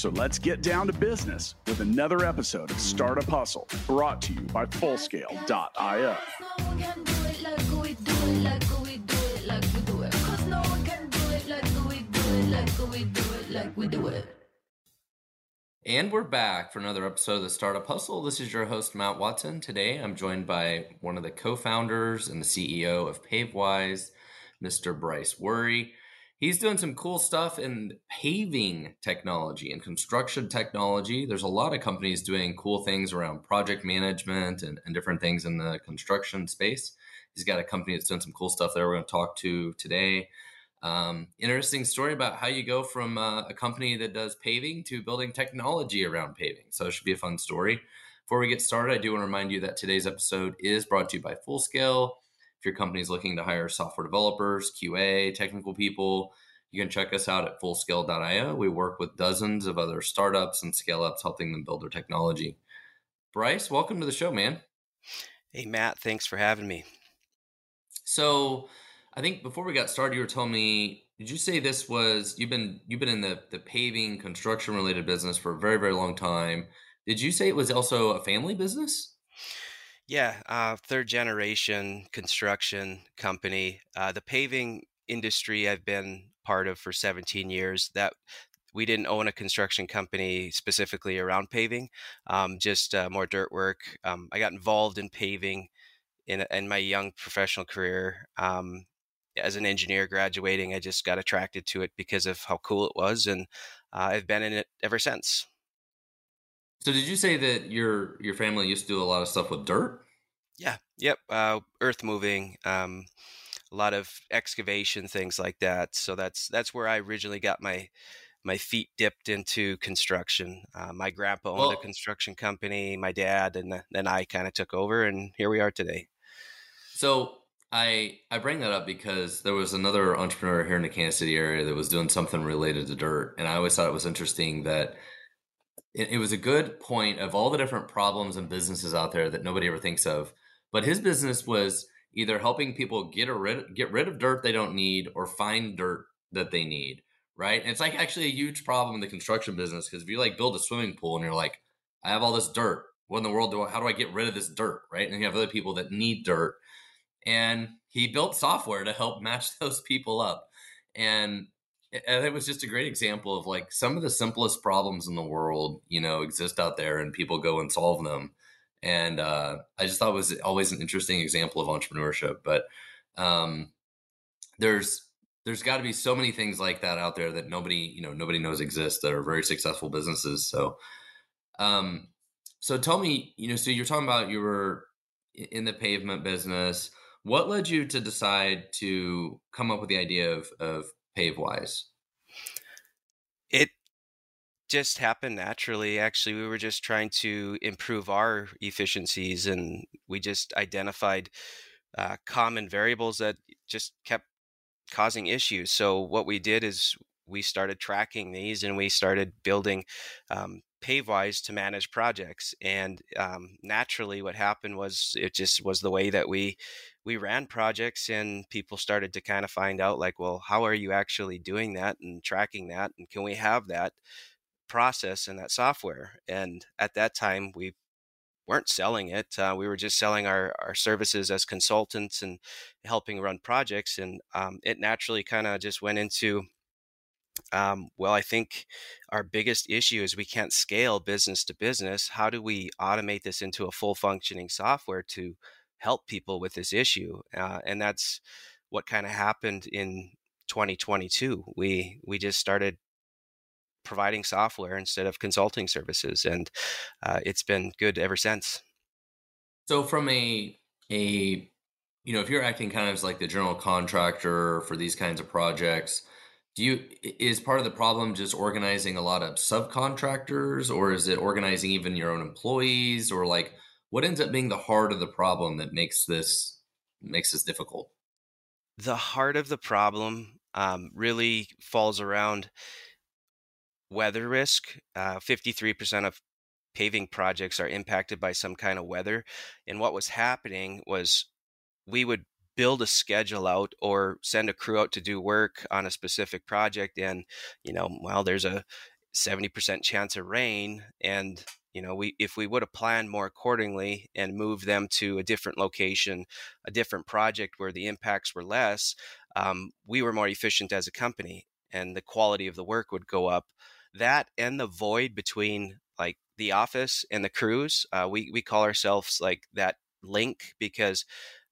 So let's get down to business with another episode of Startup Hustle brought to you by Fullscale.io. And we're back for another episode of the Startup Hustle. This is your host, Matt Watson. Today I'm joined by one of the co founders and the CEO of Pavewise, Mr. Bryce Wuori. He's doing some cool stuff in paving technology and construction technology. There's a lot of companies doing cool things around project management and, and different things in the construction space. He's got a company that's doing some cool stuff there we're going to talk to today. Um, interesting story about how you go from uh, a company that does paving to building technology around paving. So it should be a fun story. Before we get started, I do want to remind you that today's episode is brought to you by Fullscale. If your company is looking to hire software developers, QA, technical people, you can check us out at fullscale.io. We work with dozens of other startups and scale ups, helping them build their technology. Bryce, welcome to the show, man. Hey, Matt. Thanks for having me. So, I think before we got started, you were telling me, did you say this was you've been you've been in the the paving construction related business for a very very long time? Did you say it was also a family business? Yeah, uh, third generation construction company. Uh, the paving industry I've been part of for 17 years. That we didn't own a construction company specifically around paving, um, just uh, more dirt work. Um, I got involved in paving in, in my young professional career. Um, as an engineer graduating, I just got attracted to it because of how cool it was, and uh, I've been in it ever since. So, did you say that your your family used to do a lot of stuff with dirt? Yeah. Yep. Uh, earth moving, um, a lot of excavation, things like that. So that's that's where I originally got my my feet dipped into construction. Uh, my grandpa owned well, a construction company. My dad, and then I kind of took over, and here we are today. So I I bring that up because there was another entrepreneur here in the Kansas City area that was doing something related to dirt, and I always thought it was interesting that it, it was a good point of all the different problems and businesses out there that nobody ever thinks of. But his business was either helping people get rid get rid of dirt they don't need or find dirt that they need. Right, and it's like actually a huge problem in the construction business because if you like build a swimming pool and you're like, I have all this dirt, what in the world do I, how do I get rid of this dirt? Right, and you have other people that need dirt and he built software to help match those people up and it was just a great example of like some of the simplest problems in the world you know exist out there and people go and solve them. And uh, i just thought it was always an interesting example of entrepreneurship but um, there's there's got to be so many things like that out there that nobody you know nobody knows exist that are very successful businesses so um so tell me you know so you're talking about you were in the pavement business. What led you to decide to come up with the idea of, of PaveWise? It just happened naturally. Actually, we were just trying to improve our efficiencies, and we just identified uh, common variables that just kept causing issues. So what we did is we started tracking these, and we started building um, PaveWise to manage projects. And um, naturally, what happened was it just was the way that we we ran projects and people started to kind of find out like well how are you actually doing that and tracking that and can we have that process and that software? And at that time we weren't selling it uh, we were just selling our, our services as consultants and helping run projects and um, it naturally kind of just went into um, well i think our biggest issue is we can't scale business to business. How do we automate this into a full functioning software to help people with this issue. Uh, and that's what kind of happened in 2022. We we just started providing software instead of consulting services, and uh, it's been good ever since. So, from a a you know, if you're acting kind of as like the general contractor for these kinds of projects, do you is part of the problem just organizing a lot of subcontractors, or is it organizing even your own employees, or like what ends up being the heart of the problem that makes this makes this difficult? The heart of the problem um, really falls around weather risk. Uh, 53% of paving projects are impacted by some kind of weather. And what was happening was we would build a schedule out or send a crew out to do work on a specific project and you know well there's a 70% chance of rain and you know we if we would have planned more accordingly and moved them to a different location a different project where the impacts were less um, we were more efficient as a company and the quality of the work would go up. That and the void between like the office and the crews uh, we, we call ourselves like that link because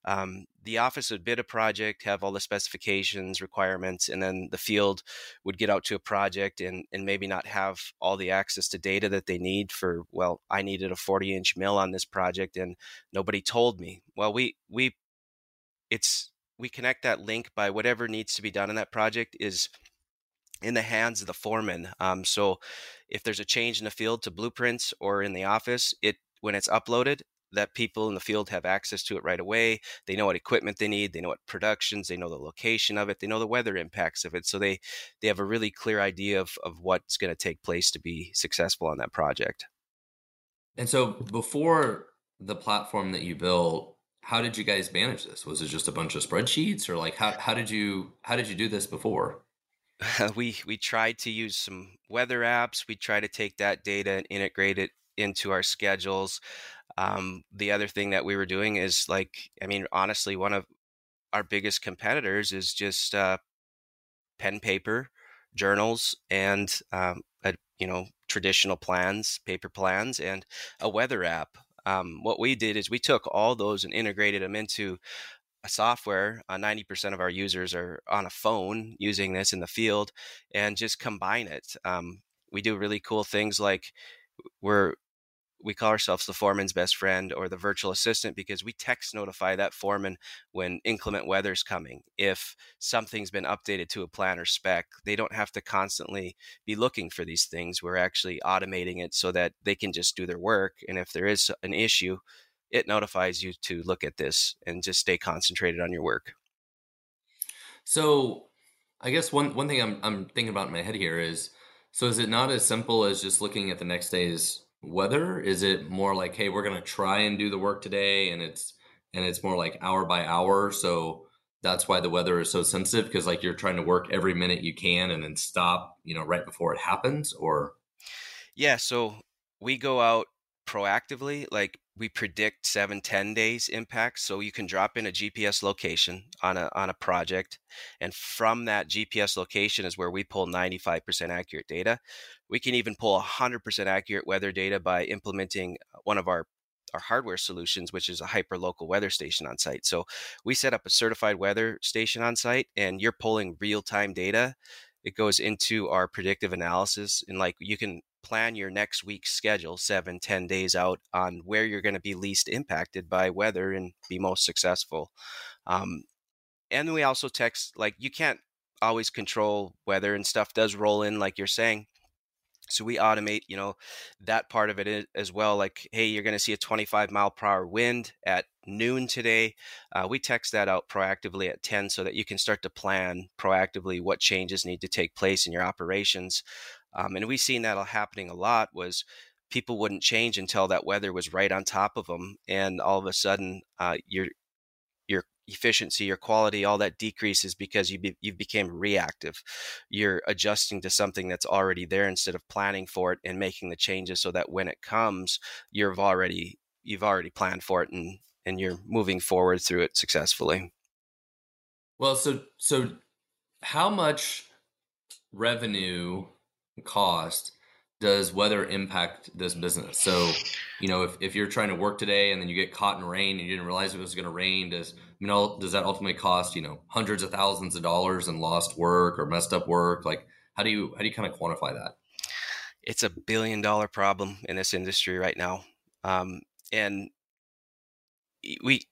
um, the office would bid a project, have all the specifications, requirements, and then the field would get out to a project and, and maybe not have all the access to data that they need for, well, I needed a 40 inch mill on this project and nobody told me. Well, we, we, it's, we connect that link by whatever needs to be done in that project is in the hands of the foreman. Um, so if there's a change in the field to blueprints or in the office, it when it's uploaded, that people in the field have access to it right away. They know what equipment they need, they know what productions, they know the location of it, they know the weather impacts of it. So they they have a really clear idea of, of what's going to take place to be successful on that project. And so before the platform that you built, how did you guys manage this? Was it just a bunch of spreadsheets or like how, how did you how did you do this before? we we tried to use some weather apps. We try to take that data and integrate it into our schedules. Um, the other thing that we were doing is like, I mean, honestly, one of our biggest competitors is just uh, pen paper, journals, and um, a, you know traditional plans, paper plans, and a weather app. Um, what we did is we took all those and integrated them into a software. Uh, 90% of our users are on a phone using this in the field, and just combine it. Um, we do really cool things like we're we call ourselves the foreman's best friend or the virtual assistant because we text notify that foreman when inclement weather's coming. If something's been updated to a plan or spec, they don't have to constantly be looking for these things. We're actually automating it so that they can just do their work. And if there is an issue, it notifies you to look at this and just stay concentrated on your work. So, I guess one one thing I'm I'm thinking about in my head here is so is it not as simple as just looking at the next day's weather? Is it more like, hey, we're gonna try and do the work today, and it's and it's more like hour by hour, so that's why the weather is so sensitive because like you're trying to work every minute you can and then stop, you know, right before it happens, or yeah. So we go out proactively, like we predict seven, 10 days impacts. So you can drop in a GPS location on a on a project. And from that GPS location is where we pull 95% accurate data. We can even pull 100% accurate weather data by implementing uh, one of our our hardware solutions, which is a hyper local weather station on site. So we set up a certified weather station on site and you're pulling real time data. It goes into our predictive analysis and like you can plan your next week's schedule seven, ten days out on where you're going to be least impacted by weather and be most successful. Um, and we also text like you can't always control weather and stuff does roll in like you're saying. So we automate you know that part of it as well like hey you're going to see a 25 mile per hour wind at noon today. Uh, we text that out proactively at 10 so that you can start to plan proactively what changes need to take place in your operations um, and we've seen that happening a lot was people wouldn't change until that weather was right on top of them and all of a sudden uh, your your efficiency your quality all that decreases because you be, you became reactive. You're adjusting to something that's already there instead of planning for it and making the changes so that when it comes you've already you've already planned for it and and you're moving forward through it successfully. Well so so how much revenue cost does weather impact this business? So, you know, if, if you're trying to work today and then you get caught in rain and you didn't realize it was going to rain, does you know does that ultimately cost you know hundreds of thousands of dollars in lost work or messed up work? Like, how do you how do you kind of quantify that? It's a billion dollar problem in this industry right now, um, and we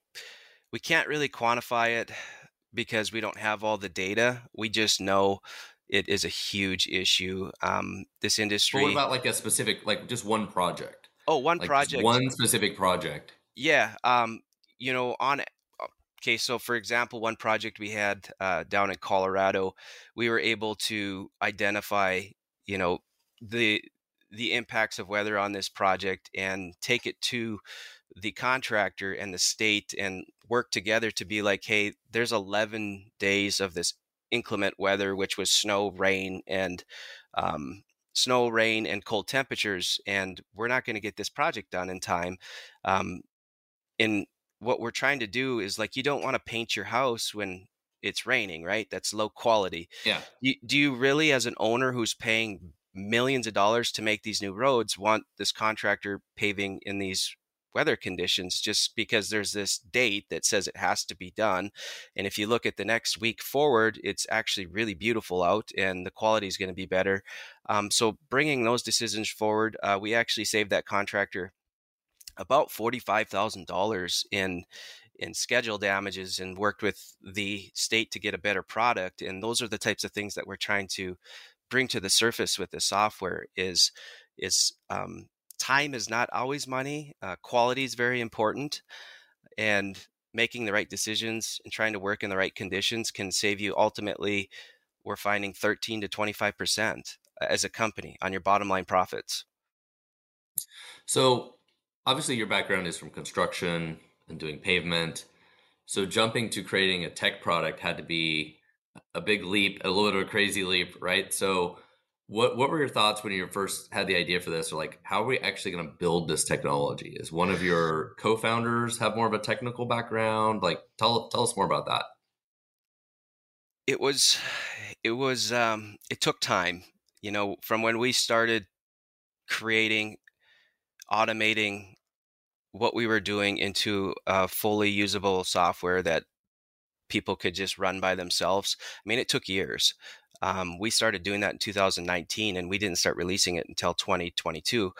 we can't really quantify it because we don't have all the data. We just know it is a huge issue. Um, this industry. But what about like a specific, like just one project? Oh, one like project. One specific project. Yeah. Um, you know, on uh, okay, so for example, one project we had uh, down in Colorado, we were able to identify, you know, the the impacts of weather on this project and take it to the contractor and the state and work together to be like, hey, there's 11 days of this inclement weather, which was snow, rain, and um, snow, rain, and cold temperatures, and we're not going to get this project done in time. Um, and what we're trying to do is like, you don't want to paint your house when it's raining, right? That's low quality. Yeah. You, do you really, as an owner who's paying millions of dollars to make these new roads, want this contractor paving in these weather conditions just because there's this date that says it has to be done. And if you look at the next week forward, it's actually really beautiful out and the quality is going to be better. Um, so bringing those decisions forward, uh, we actually saved that contractor about $45,000 in in schedule damages and worked with the state to get a better product and those are the types of things that we're trying to bring to the surface with the software is is um, time is not always money. Uh, quality is very important, and making the right decisions and trying to work in the right conditions can save you ultimately. We're finding 13 to 25 percent uh, as a company on your bottom line profits. So, obviously, your background is from construction and doing pavement. So, jumping to creating a tech product had to be a big leap, a little bit of a crazy leap, right? So, what what were your thoughts when you first had the idea for this, or like how are we actually going to build this technology? Is one of your co-founders have more of a technical background? Like, tell tell us more about that. It was, it was, um, it took time. You know, from when we started creating, automating what we were doing into a fully usable software that people could just run by themselves. I mean, it took years. Um, we started doing that in 2019 and we didn't start releasing it until 2022.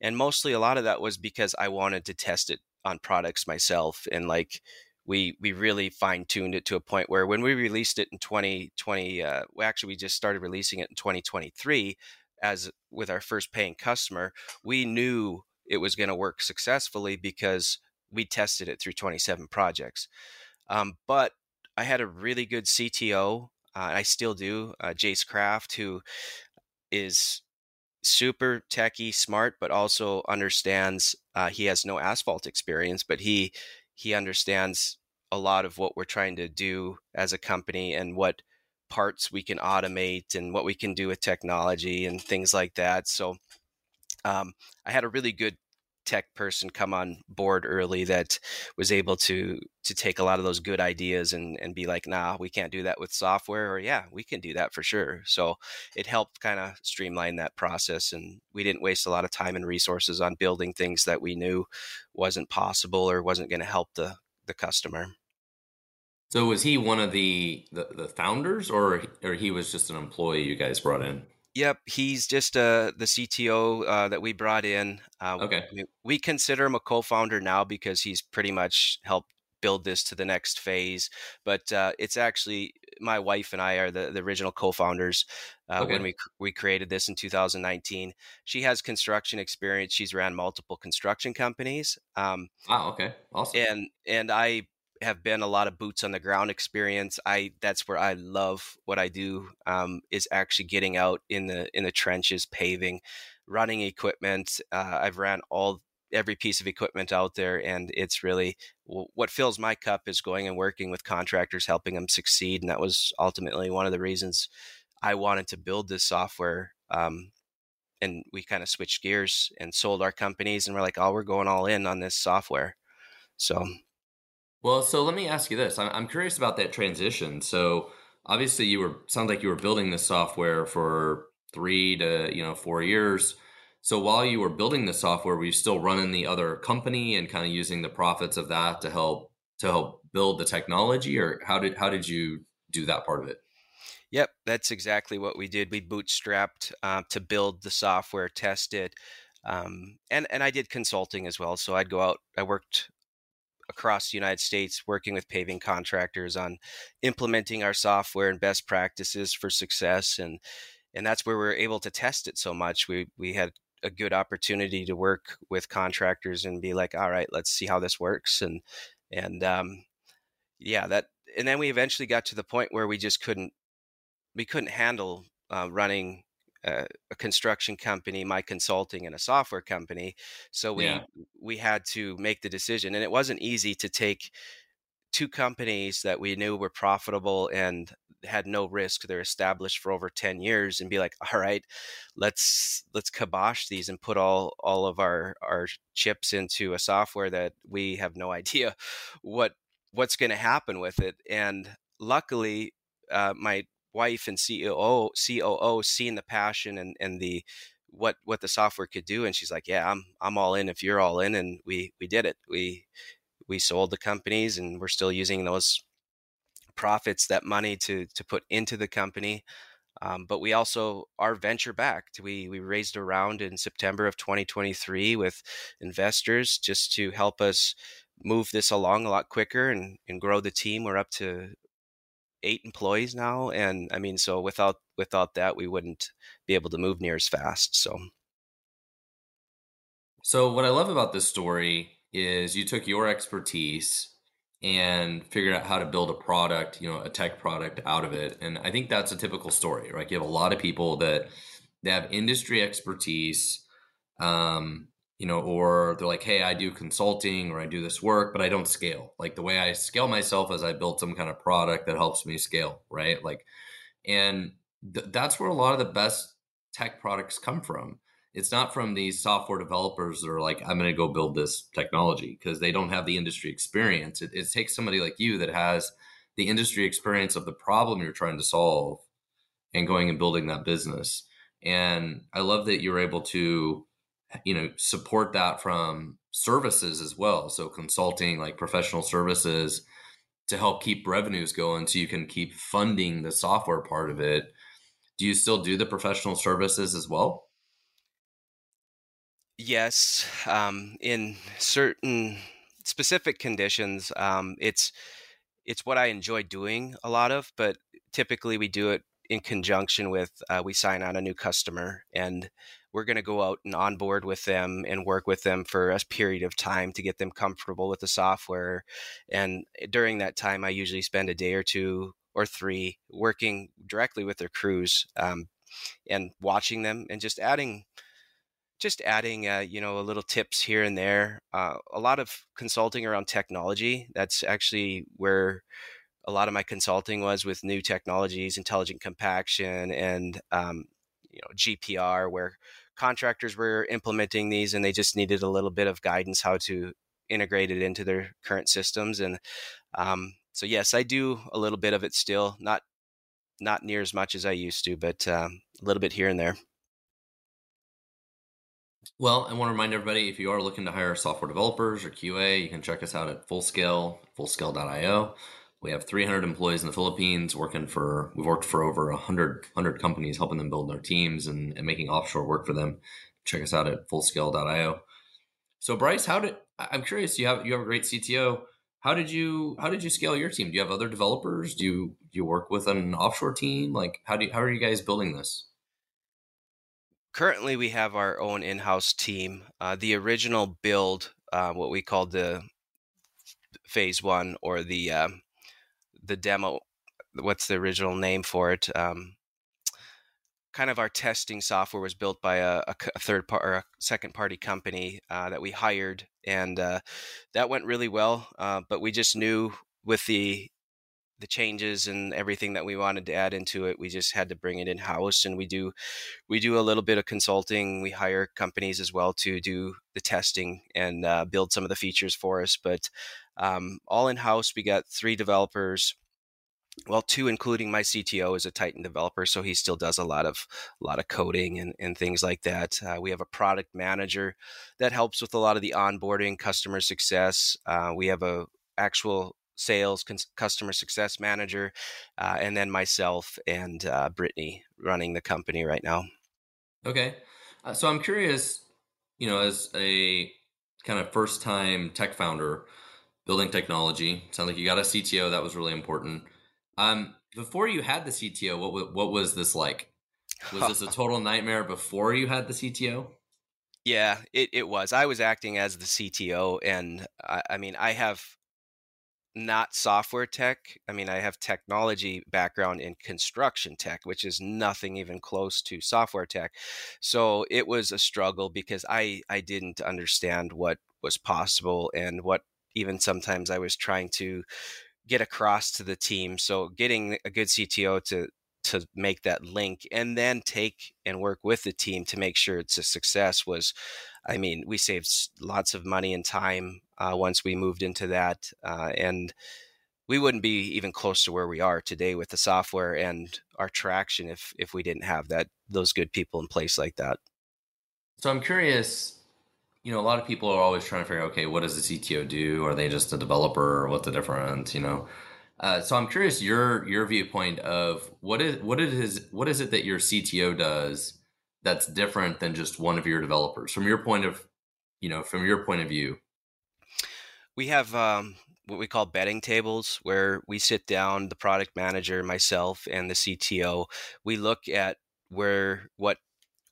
And mostly a lot of that was because I wanted to test it on products myself. And like, we, we really fine tuned it to a point where when we released it in 2020, uh, actually, we just started releasing it in 2023 as with our first paying customer, we knew it was going to work successfully because we tested it through 27 projects. Um, but I had a really good CTO uh, I still do. Uh, Jace Kraft, who is super techy, smart, but also understands. Uh, he has no asphalt experience, but he he understands a lot of what we're trying to do as a company and what parts we can automate and what we can do with technology and things like that. So um, I had a really good tech person come on board early that was able to to take a lot of those good ideas and and be like nah we can't do that with software or yeah we can do that for sure. So it helped kind of streamline that process and we didn't waste a lot of time and resources on building things that we knew wasn't possible or wasn't going to help the the customer. So was he one of the, the the founders or or he was just an employee you guys brought in Yep, he's just uh, the CTO uh, that we brought in. Uh, okay, we, we, consider him a co-founder now because he's pretty much helped build this to the next phase. But uh, it's actually my wife and I are the, the original co-founders uh, okay. when we we created this in 2019. She has construction experience. She's ran multiple construction companies. Um, wow. Okay. Awesome. And and I have been a lot of boots on the ground experience. I that's where I love what I do. Um, is actually getting out in the in the trenches, paving, running equipment. Uh, I've ran all every piece of equipment out there, and it's really what fills my cup is going and working with contractors, helping them succeed. And that was ultimately one of the reasons I wanted to build this software. Um, and we kind of switched gears and sold our companies, and we're like, oh, we're going all in on this software. So well, so let me ask you this. I'm curious about that transition. So obviously you were sounds like you were building this software for three to, you know, four years. So while you were building the software, were you still running the other company and kind of using the profits of that to help to help build the technology or how did how did you do that part of it? Yep, that's exactly what we did. We bootstrapped uh, to build the software, test it, um, and and I did consulting as well. So I'd go out. I worked across the United States working with paving contractors on implementing our software and best practices for success and and that's where we are able to test it so much. We we had a good opportunity to work with contractors and be like all right let's see how this works and and um, yeah, that and then we eventually got to the point where we just couldn't we couldn't handle uh, running a, a, construction company, my consulting, and a software company. So we yeah. we had to make the decision, and it wasn't easy to take two companies that we knew were profitable and had no risk they're established for over 10 years and be like all right let's let's kibosh these and put all all of our our chips into a software that we have no idea what what's going to happen with it and luckily uh, my wife and CEO, COO seeing the passion and and the what what the software could do and she's like yeah I'm I'm all in if you're all in and we we did it. We we sold the companies and we're still using those profits that money to to put into the company. Um, but we also are venture backed. We we raised a round in September of 2023 with investors just to help us move this along a lot quicker and, and grow the team. We're up to eight employees now, and I mean, so without without that, we wouldn't be able to move near as fast. So, so what I love about this story is you took your expertise and figured out how to build a product, you know, a tech product out of it. And I think that's a typical story, right? You have a lot of people that they have industry expertise, um, you know, or they're like, hey, I do consulting or I do this work, but I don't scale. Like the way I scale myself is I build some kind of product that helps me scale, right? Like, and th- that's where a lot of the best tech products come from. It's not from these software developers that are like, I'm going to go build this technology because they don't have the industry experience. It, it takes somebody like you that has the industry experience of the problem you're trying to solve and going and building that business. And I love that you're able to you know support that from services as well. So consulting like professional services to help keep revenues going so you can keep funding the software part of it. Do you still do the professional services as well? Yes um, in certain specific conditions um, it's it's what i enjoy doing a lot of but typically we do it in conjunction with uh, we sign on a new customer and we're going to go out and onboard with them and work with them for a period of time to get them comfortable with the software. And eh, during that time, I usually spend a day or two or three working directly with their crews um, and watching them and just adding just adding uh, you know a little tips here and there uh, a lot of consulting around technology that's actually where a lot of my consulting was with new technologies intelligent compaction and um, you know gpr where contractors were implementing these and they just needed a little bit of guidance how to integrate it into their current systems and um, so yes i do a little bit of it still not not near as much as i used to but um, a little bit here and there well, I want to remind everybody if you are looking to hire software developers or QA, you can check us out at Fullscale, fullscale.io. We have 300 employees in the Philippines working for, we've worked for over 100, 100 companies, helping them build their teams and, and making offshore work for them. Check us out at fullscale.io. So Bryce, how did, I'm curious, you have, you have a great CTO. How did you, how did you scale your team? Do you have other developers? Do you, do you work with an offshore team? Like how do you, how are you guys building this? Currently, we have our own in-house team. Uh, the original build, uh, what we called the phase one or the um, the demo what's the original name for it um, kind of our testing software was built by a, a third part or a second party company uh, that we hired and uh, that went really well uh, but we just knew with the the changes and everything that we wanted to add into it we just had to bring it in house and we do we do a little bit of consulting. We hire companies as well to do the testing and uh, build some of the features for us but um, all in house. We got three developers. Well, two, including my CTO, is a Titan developer, so he still does a lot of a lot of coding and, and things like that. Uh, we have a product manager that helps with a lot of the onboarding, customer success. Uh, we have a actual sales customer success manager, uh, and then myself and uh, Brittany running the company right now. Okay, uh, so I'm curious, you know, as a kind of first time tech founder, building technology. Sounds like you got a CTO. That was really important. Um, before you had the CTO, what what was this like? Was this a total nightmare before you had the CTO? Yeah, it, it was. I was acting as the CTO, and I, I mean, I have not software tech. I mean, I have technology background in construction tech, which is nothing even close to software tech. So it was a struggle because I I didn't understand what was possible and what even sometimes I was trying to get across to the team. So getting a good CTO to to make that link and then take and work with the team to make sure it's a success was i mean we saved lots of money and time uh, once we moved into that uh, and we wouldn't be even close to where we are today with the software and our traction if if we didn't have that those good people in place like that so i'm curious you know a lot of people are always trying to figure out okay what does the cto do are they just a developer what's the difference you know uh, so I'm curious your your viewpoint of what is what it is what is it that your CTO does that's different than just one of your developers from your point of you know from your point of view. We have um, what we call betting tables where we sit down, the product manager, myself, and the CTO. We look at where what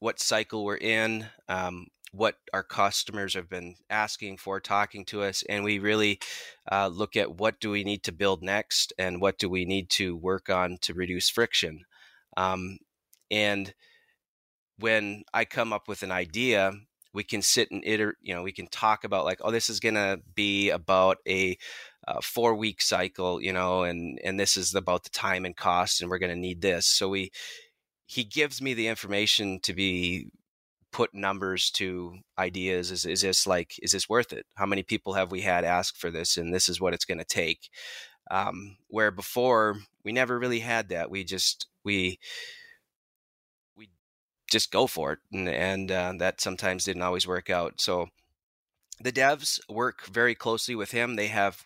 what cycle we're in, um, what our customers have been asking for, talking to us, and we really uh, look at what do we need to build next and what do we need to work on to reduce friction. Um, and when I come up with an idea, we can sit and iter, you know, we can talk about like, oh, this is going to be about a uh, four week cycle, you know, and and this is about the time and cost, and we're going to need this. So we he gives me the information to be put numbers to ideas? Is is this like is this worth it? How many people have we had ask for this and this is what it's going to take? Um, where before we never really had that. We just we we just go for it and, and uh, that sometimes didn't always work out. So the devs work very closely with him. They have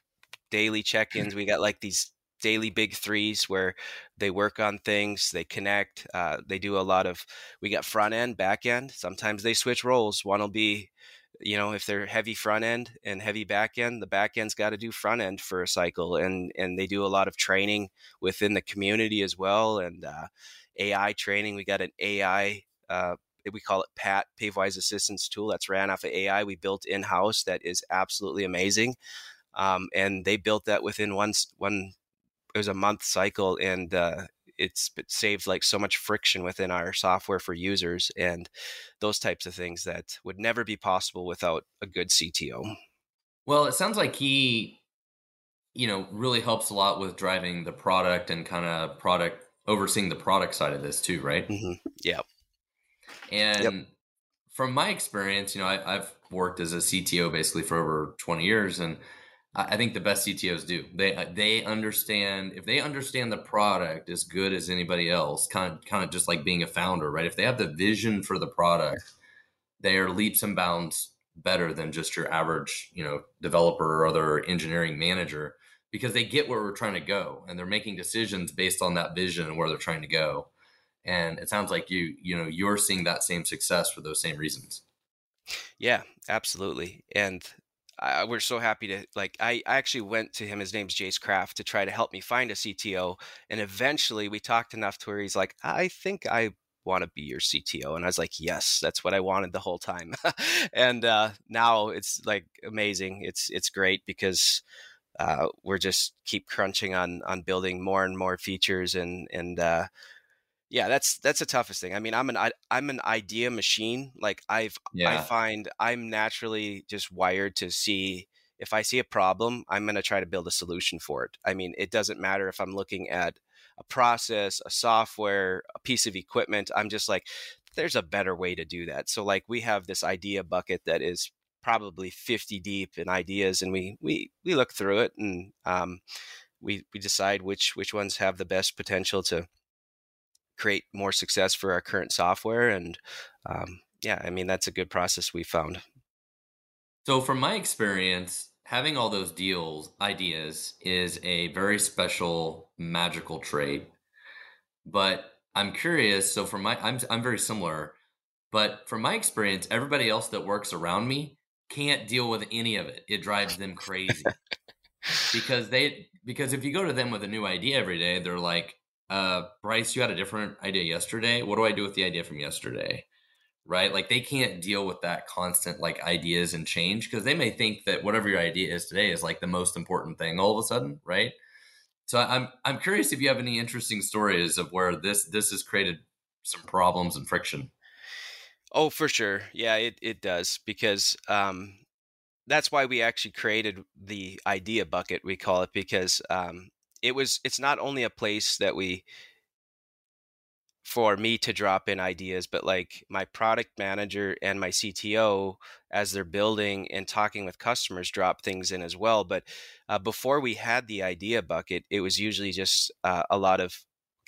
daily check-ins. We got like these daily big threes where they work on things, they connect, uh, they do a lot of. We got front end, back end. Sometimes they switch roles. One will be, you know, if they're heavy front end and heavy back end, the back end's got to do front end for a cycle, and and they do a lot of training within the community as well, and uh, AI training. We got an AI. Uh, we call it PAT, PaveWise Assistance Tool. That's ran off of AI. We built in house. That is absolutely amazing. Um, and they built that within one one it was a month cycle and uh, it's saved like so much friction within our software for users and those types of things that would never be possible without a good CTO. Well, it sounds like he, you know, really helps a lot with driving the product and kind of product overseeing the product side of this too, right? Mm-hmm. Yeah. And yep. from my experience, you know, I, I've worked as a CTO basically for over 20 years and I think the best CTOs do. They uh, they understand if they understand the product as good as anybody else, kind of kind of just like being a founder, right? If they have the vision for the product, they are leaps and bounds better than just your average, you know, developer or other engineering manager because they get where we're trying to go and they're making decisions based on that vision and where they're trying to go. And it sounds like you, you know, you're seeing that same success for those same reasons. Yeah, absolutely. And I, we're so happy to like I, I actually went to him his name's jace kraft to try to help me find a cto and eventually we talked enough to where he's like i think i want to be your cto and i was like yes that's what i wanted the whole time. And uh, now it's like amazing it's it's great because uh, we're just keep crunching on on building more and more features and and uh, yeah that's that's the toughest thing i mean i'm an I, i'm an idea machine like i've yeah. i find i'm naturally just wired to see if i see a problem i'm going to try to build a solution for it i mean it doesn't matter if i'm looking at a process a software a piece of equipment i'm just like there's a better way to do that so like we have this idea bucket that is probably 50 deep in ideas and we we we look through it and um we we decide which which ones have the best potential to create more success for our current software. And um, yeah, I mean, that's a good process we found. So, from my experience, having all those deals, ideas is a very special, magical trait. But I'm curious. So, from my, I'm, I'm very similar. But from my experience, everybody else that works around me can't deal with any of it. It drives them crazy because they, because if you go to them with a new idea every day, they're like, uh, Bryce, you had a different idea yesterday. What do I do with the idea from yesterday? right? Like they can't deal with that constant like ideas and change because they may think that whatever your idea is today is like the most important thing all of a sudden, right? So I'm I'm curious if you have any interesting stories of where this this has created some problems and friction. Oh, for sure. Yeah, it, it does because um, that's why we actually created the idea bucket we call it because um, it was it's not only a place that we for me to drop in ideas, but like my product manager and my CTO, as they're building and talking with customers, drop things in as well. But uh, before we had the idea bucket, it was usually just uh, a lot of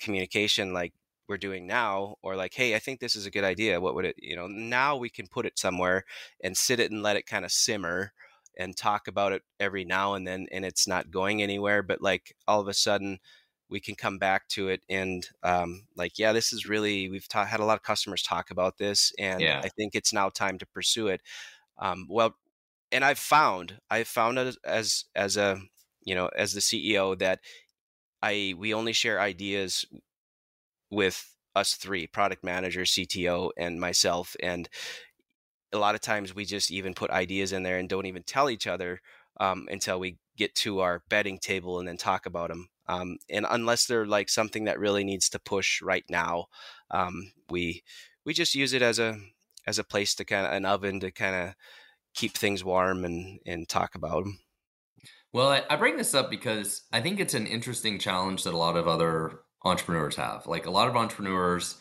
communication, like we're doing now, or like, hey, I think this is a good idea. What would it, you know, now we can put it somewhere and sit it and let it kind of simmer and talk about it every now and then, and it's not going anywhere. But like all of a sudden, we can come back to it and um, like yeah this is really we've ta- had a lot of customers talk about this and yeah. i think it's now time to pursue it um, well and i've found i've found as, as as a you know as the ceo that i we only share ideas with us three product manager cto and myself and a lot of times we just even put ideas in there and don't even tell each other um, until we get to our betting table and then talk about them um, and unless they're like something that really needs to push right now, um, we we just use it as a as a place to kind of an oven to kind of keep things warm and and talk about them. Well, I, I bring this up because I think it's an interesting challenge that a lot of other entrepreneurs have. Like a lot of entrepreneurs,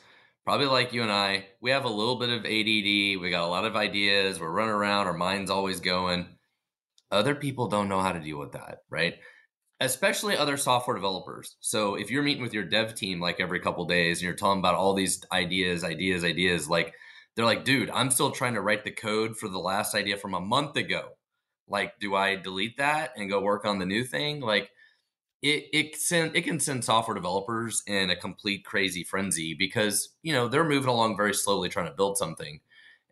probably like you and I, we have a little bit of ADD. We got a lot of ideas. We're running around. Our mind's always going. Other people don't know how to deal with that, right? especially other software developers. So if you're meeting with your dev team like every couple days and you're telling about all these ideas, ideas, ideas, like they're like, dude, I'm still trying to write the code for the last idea from a month ago. Like, do I delete that and go work on the new thing? Like it it send it can send software developers in a complete crazy frenzy because you know they're moving along very slowly trying to build something.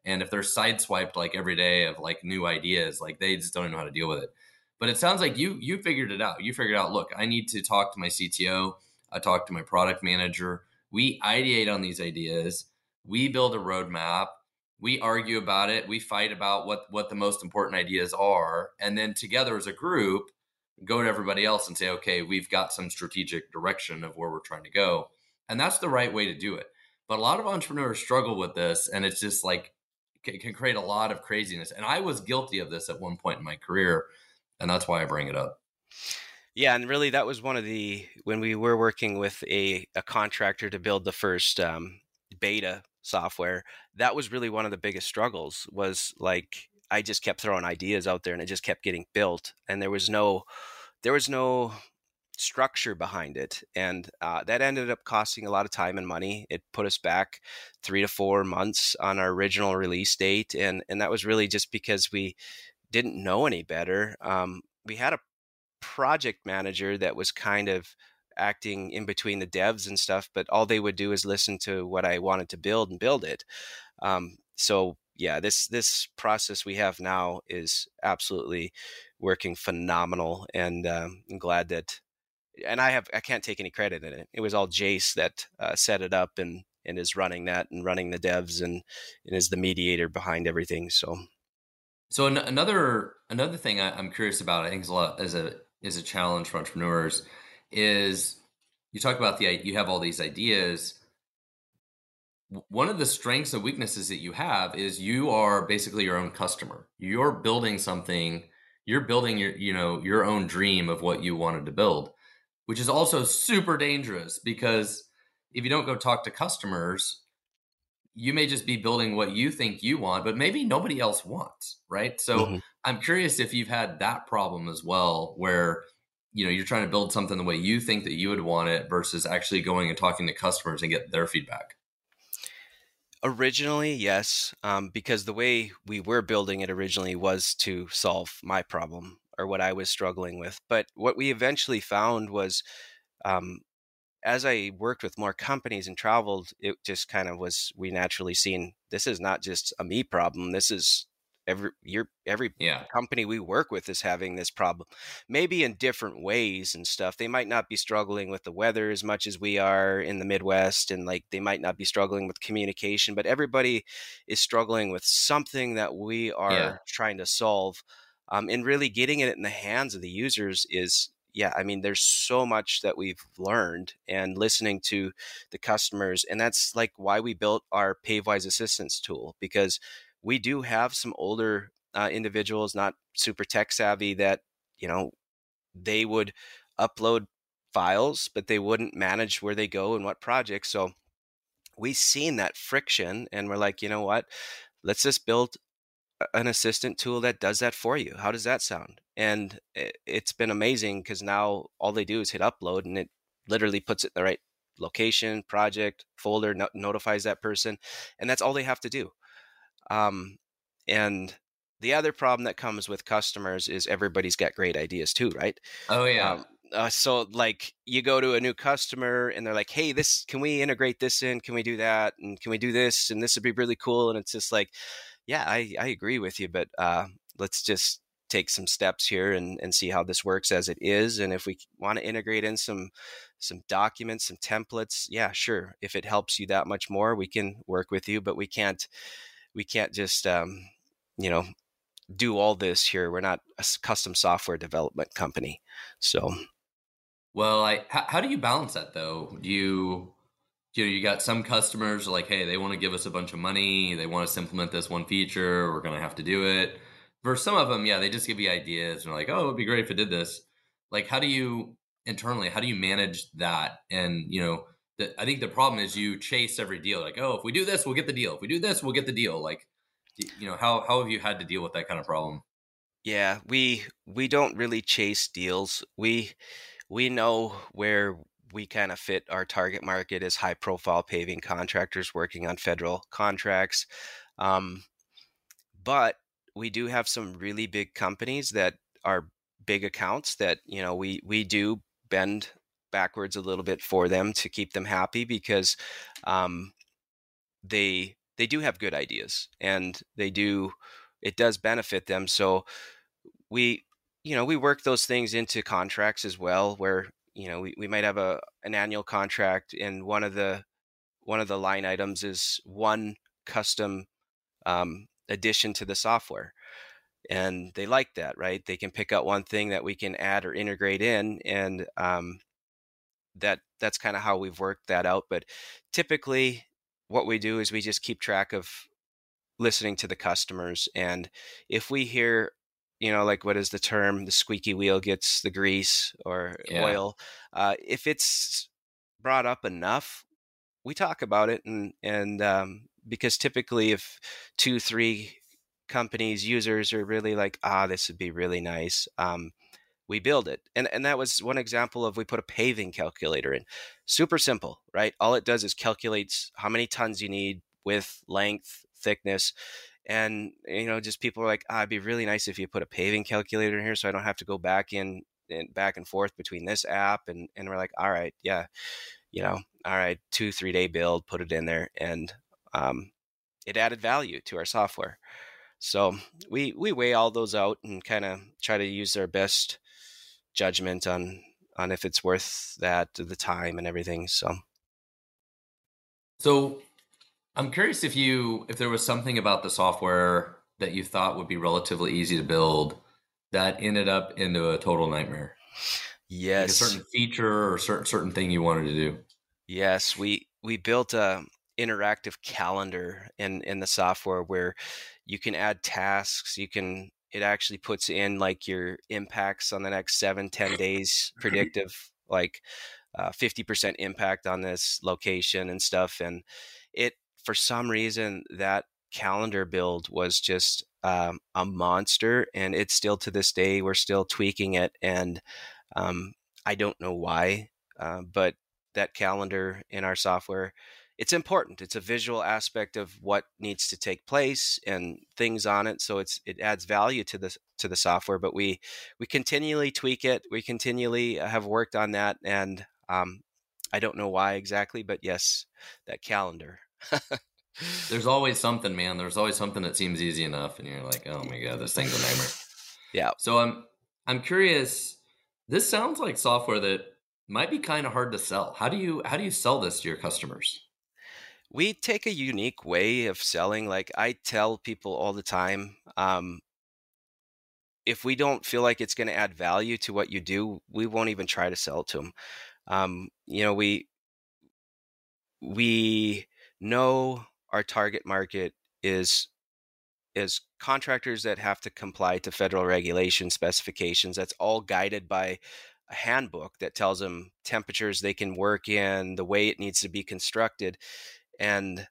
And if they're sideswiped like every day of like new ideas, like they just don't know how to deal with it. But it sounds like you you figured it out. You figured out, look, I need to talk to my CTO. I talk to my product manager. We ideate on these ideas. We build a roadmap. We argue about it. We fight about what what the most important ideas are, and then together as a group, go to everybody else and say, okay, we've got some strategic direction of where we're trying to go, and that's the right way to do it. But a lot of entrepreneurs struggle with this, and it's just like it can create a lot of craziness. And I was guilty of this at one point in my career and that's why I bring it up. Yeah, and really, that was one of the when we were working with a, a contractor to build the first um, beta software. That was really one of the biggest struggles. Was like I just kept throwing ideas out there, and it just kept getting built, and there was no there was no structure behind it, and uh, that ended up costing a lot of time and money. It put us back three to four months on our original release date, and and that was really just because we didn't know any better. Um, we had a project manager that was kind of acting in between the devs and stuff, but all they would do is listen to what I wanted to build and build it. Um, so yeah, this this process we have now is absolutely working phenomenal, and um, I'm glad that. And I have I can't take any credit in it. It was all Jace that uh, set it up and and is running that and running the devs and, and is the mediator behind everything. So so an- another another thing I, am curious about, I think is a lot as a is a challenge for entrepreneurs, is you talk about the you have all these ideas. One of the strengths and weaknesses that you have is you are basically your own customer. You're building something. You're building your you know your own dream of what you wanted to build, which is also super dangerous because if you don't go talk to customers, you may just be building what you think you want, but maybe nobody else wants, right? So mm-hmm. I'm curious if you've had that problem as well, where you know you're trying to build something the way you think that you would want it versus actually going and talking to customers and get their feedback. Originally, yes, um, because the way we were building it originally was to solve my problem or what I was struggling with. But what we eventually found was um, as I worked with more companies and traveled, it just kind of was we naturally seen this is not just a me problem. This is every your every yeah. company we work with is having this problem maybe in different ways and stuff they might not be struggling with the weather as much as we are in the midwest and like they might not be struggling with communication but everybody is struggling with something that we are yeah. trying to solve um, and really getting it in the hands of the users is yeah, I mean, there's so much that we've learned and listening to the customers. And that's like why we built our PaveWise assistance tool because we do have some older uh, individuals, not super tech savvy, that, you know, they would upload files, but they wouldn't manage where they go and what projects. So we've seen that friction and we're like, you know what? Let's just build an assistant tool that does that for you. How does that sound? And it's been amazing because now all they do is hit upload and it literally puts it in the right location, project, folder, no- notifies that person. And that's all they have to do. Um, and the other problem that comes with customers is everybody's got great ideas too, right? Oh, yeah. Um, uh, so like you go to a new customer and they're like hey this can we integrate this in can we do that and can we do this and this would be really cool and it's just like yeah, I, I agree with you, but uh, let's just take some steps here and, and see how this works as it is. And if we want to integrate in some some documents, some templates, yeah, sure. If it helps you that much more, we can work with you. But we can't we can't just um, you know do all this here. We're not a custom software development company, so. Well, I how, how do you balance that though? Do you you know, you got some customers like, hey, they want to give us a bunch of money, they want us to implement this one feature, we're gonna have to do it. For some of them, yeah, they just give you ideas and are like, oh, it'd be great if it did this. Like, how do you internally, how do you manage that? And you know, I think the problem is you chase every deal. Like, oh, if we do this, we'll get the deal. If we do this, we'll get the deal. Like, you know, how how have you had to deal with that kind of problem? Yeah, we we don't really chase deals. We we know where we kind of fit our target market as high profile paving contractors working on federal contracts. Um, but we do have some really big companies that are big accounts that, you know, we, we do bend backwards a little bit for them to keep them happy because um, they they do have good ideas and they do it does benefit them. So we you know we work those things into contracts as well where you know we, we might have a an annual contract and one of the one of the line items is one custom um, addition to the software. And they like that right? They can pick out one thing that we can add or integrate in and um, that that's kind of how we've worked that out but typically what we do is we just keep track of listening to the customers and if we hear you know, like what is the term? The squeaky wheel gets the grease or yeah. oil. Uh, if it's brought up enough, we talk about it, and and um, because typically, if two, three companies users are really like, ah, this would be really nice. Um, we build it, and and that was one example of we put a paving calculator in. Super simple, right? All it does is calculates how many tons you need, width, length, thickness, and you know just people are like ah, it'd be really nice if you put a paving calculator in here so i don't have to go back in and back and forth between this app and and we're like all right yeah you know all right two three day build put it in there and um, it added value to our software so we we weigh all those out and kind of try to use our best judgment on on if it's worth that the time and everything so so I'm curious if you if there was something about the software that you thought would be relatively easy to build that ended up into a total nightmare. Yes. Like a certain feature or certain certain thing you wanted to do. Yes, we we built a interactive calendar in in the software where you can add tasks, you can it actually puts in like your impacts on the next seven ten days predictive like uh, 50% impact on this location and stuff and it for some reason that calendar build was just um, a monster and it's still to this day we're still tweaking it and um, i don't know why uh, but that calendar in our software it's important it's a visual aspect of what needs to take place and things on it so it's it adds value to the to the software but we we continually tweak it we continually have worked on that and um, i don't know why exactly but yes that calendar There's always something, man. There's always something that seems easy enough, and you're like, oh my god, this thing's a nightmare. yeah. So I'm I'm curious. This sounds like software that might be kind of hard to sell. How do you how do you sell this to your customers? We take a unique way of selling. Like I tell people all the time, um, if we don't feel like it's going to add value to what you do, we won't even try to sell to them. Um, you know, we we know our target market is is contractors that have to comply to federal regulation specifications. That's all guided by a handbook that tells them temperatures they can work in, the way it needs to be constructed, and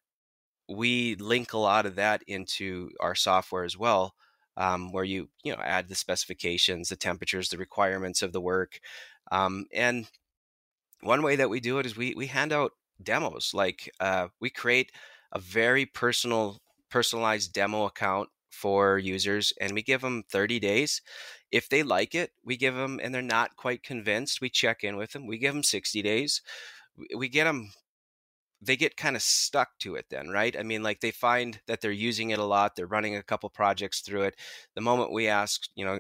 we link a lot of that into our software as well um, where you you know add the specifications, the temperatures, the requirements of the work, um, and one way that we do it is we we hand out demos. Like uh, we create a very personal personalized demo account for users and we give them 30 days if they like it we give them and they're not quite convinced we check in with them we give them 60 days we get them they get kind of stuck to it then right? I mean like they find that they're using it a lot they're running a couple projects through it. The moment we ask you know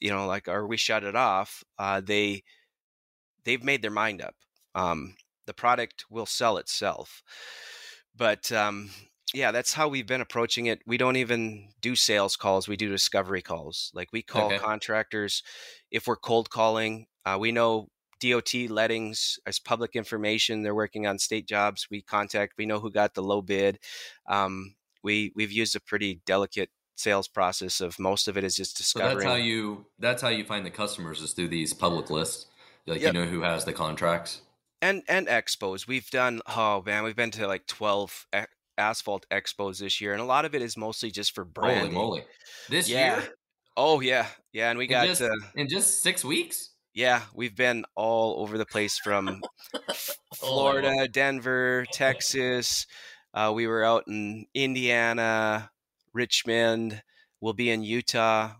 you know like or we shut it off? uh, they they've made their mind up. Um, the product will sell itself. But um, yeah that's how we've been approaching it. We don't even do sales calls we do discovery calls. Like we call okay. contractors if we're cold calling. Uh, we know DOT lettings as public information. They're working on state jobs. We contact. We know who got the low bid. Um, we we've used a pretty delicate sales process of most of it is just discovering. So that's how you that's how you find the customers is through these public lists. Like yep. you know who has the contracts. And and expos. We've done oh man, we've been to like twelve asphalt expos this year, and a lot of it is mostly just for branding. Holy moly! This yeah. year. Oh yeah, yeah, and we in got just, uh, in just six weeks. Yeah, we've been all over the place from Florida. Denver, Texas. Uh, we were out in Indiana, Richmond. We'll be in Utah.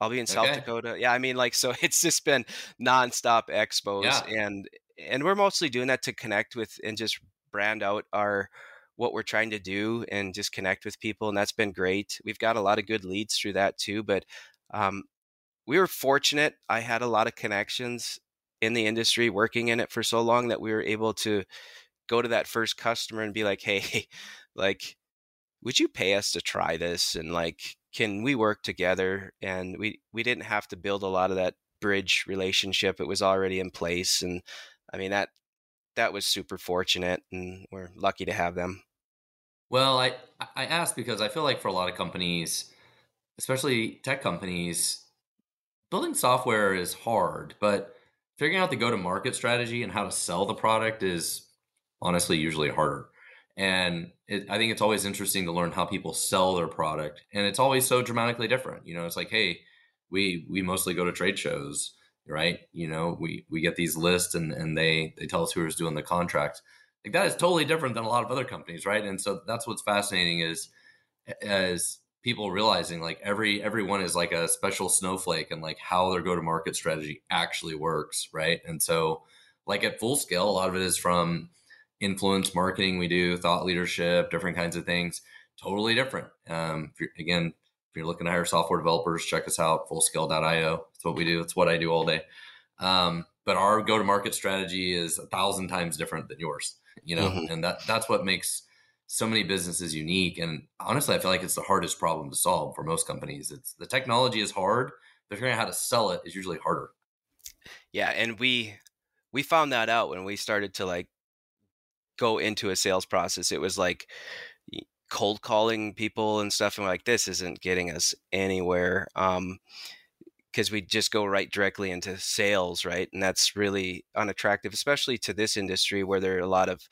I'll be in South okay. Dakota. Yeah, I mean, like, so it's just been nonstop expos, yeah. and and we're mostly doing that to connect with and just brand out our what we're trying to do and just connect with people, and that's been great. We've got a lot of good leads through that too, but um, we were fortunate. I had a lot of connections in the industry working in it for so long that we were able to go to that first customer and be like, "Hey, like would you pay us to try this and like can we work together?" And we we didn't have to build a lot of that bridge relationship. It was already in place and I mean that that was super fortunate and we're lucky to have them. Well, I I asked because I feel like for a lot of companies, especially tech companies, building software is hard, but figuring out the go to market strategy and how to sell the product is honestly usually harder. And it, I think it's always interesting to learn how people sell their product, and it's always so dramatically different. You know, it's like, hey, we we mostly go to trade shows, right? You know, we we get these lists, and and they they tell us who's doing the contracts. Like that is totally different than a lot of other companies, right? And so that's what's fascinating is as people realizing like every everyone is like a special snowflake and like how their go to market strategy actually works right? And so like at full scale a lot of it is from influence marketing we do thought leadership different kinds of things totally different. Um if again if you're looking to hire software developers check us out fullscale.io that's what we do. It's what i do all day. Um but our go to market strategy is a thousand times different than yours you know? Mm-hmm. and that that's what makes so many businesses unique. And honestly, I feel like it's the hardest problem to solve for most companies. It's the technology is hard, but figuring out how to sell it is usually harder. Yeah, and we we found that out when we started to like go into a sales process. It was like cold calling people and stuff and like this isn't getting us anywhere. Um because we just go right directly into sales, right? And that's really unattractive, especially to this industry where there are a lot of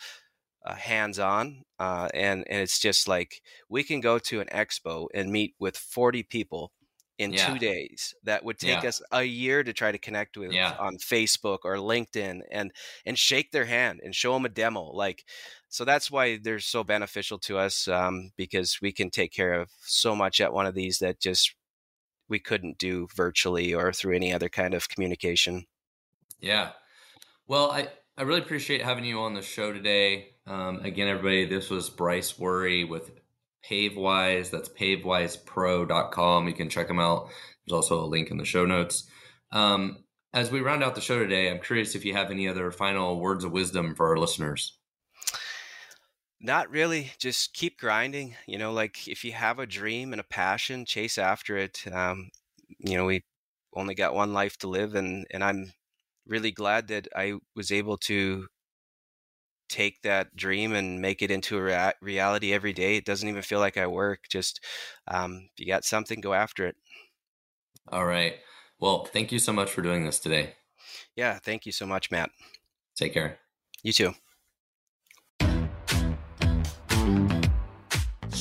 uh, hands on, uh, and and it's just like we can go to an expo and meet with forty people in yeah. two days. That would take yeah. us a year to try to connect with yeah. on Facebook or LinkedIn and and shake their hand and show them a demo. Like, so that's why they're so beneficial to us um, because we can take care of so much at one of these that just we couldn't do virtually or through any other kind of communication. Yeah. Well, I I really appreciate having you on the show today. Um, again, everybody, this was Bryce Wuori with PaveWise. That's pavewisepro.com. You can check them out. There's also a link in the show notes. Um, as we round out the show today, I'm curious if you have any other final words of wisdom for our listeners. Not really. Just keep grinding. You know, like if you have a dream and a passion, chase after it. Um, you know, we only got one life to live, and and I'm really glad that I was able to take that dream and make it into a rea- reality every day. It doesn't even feel like I work. Just um, if you got something, go after it. All right. Well, thank you so much for doing this today. Yeah, thank you so much, Matt. Take care. You too.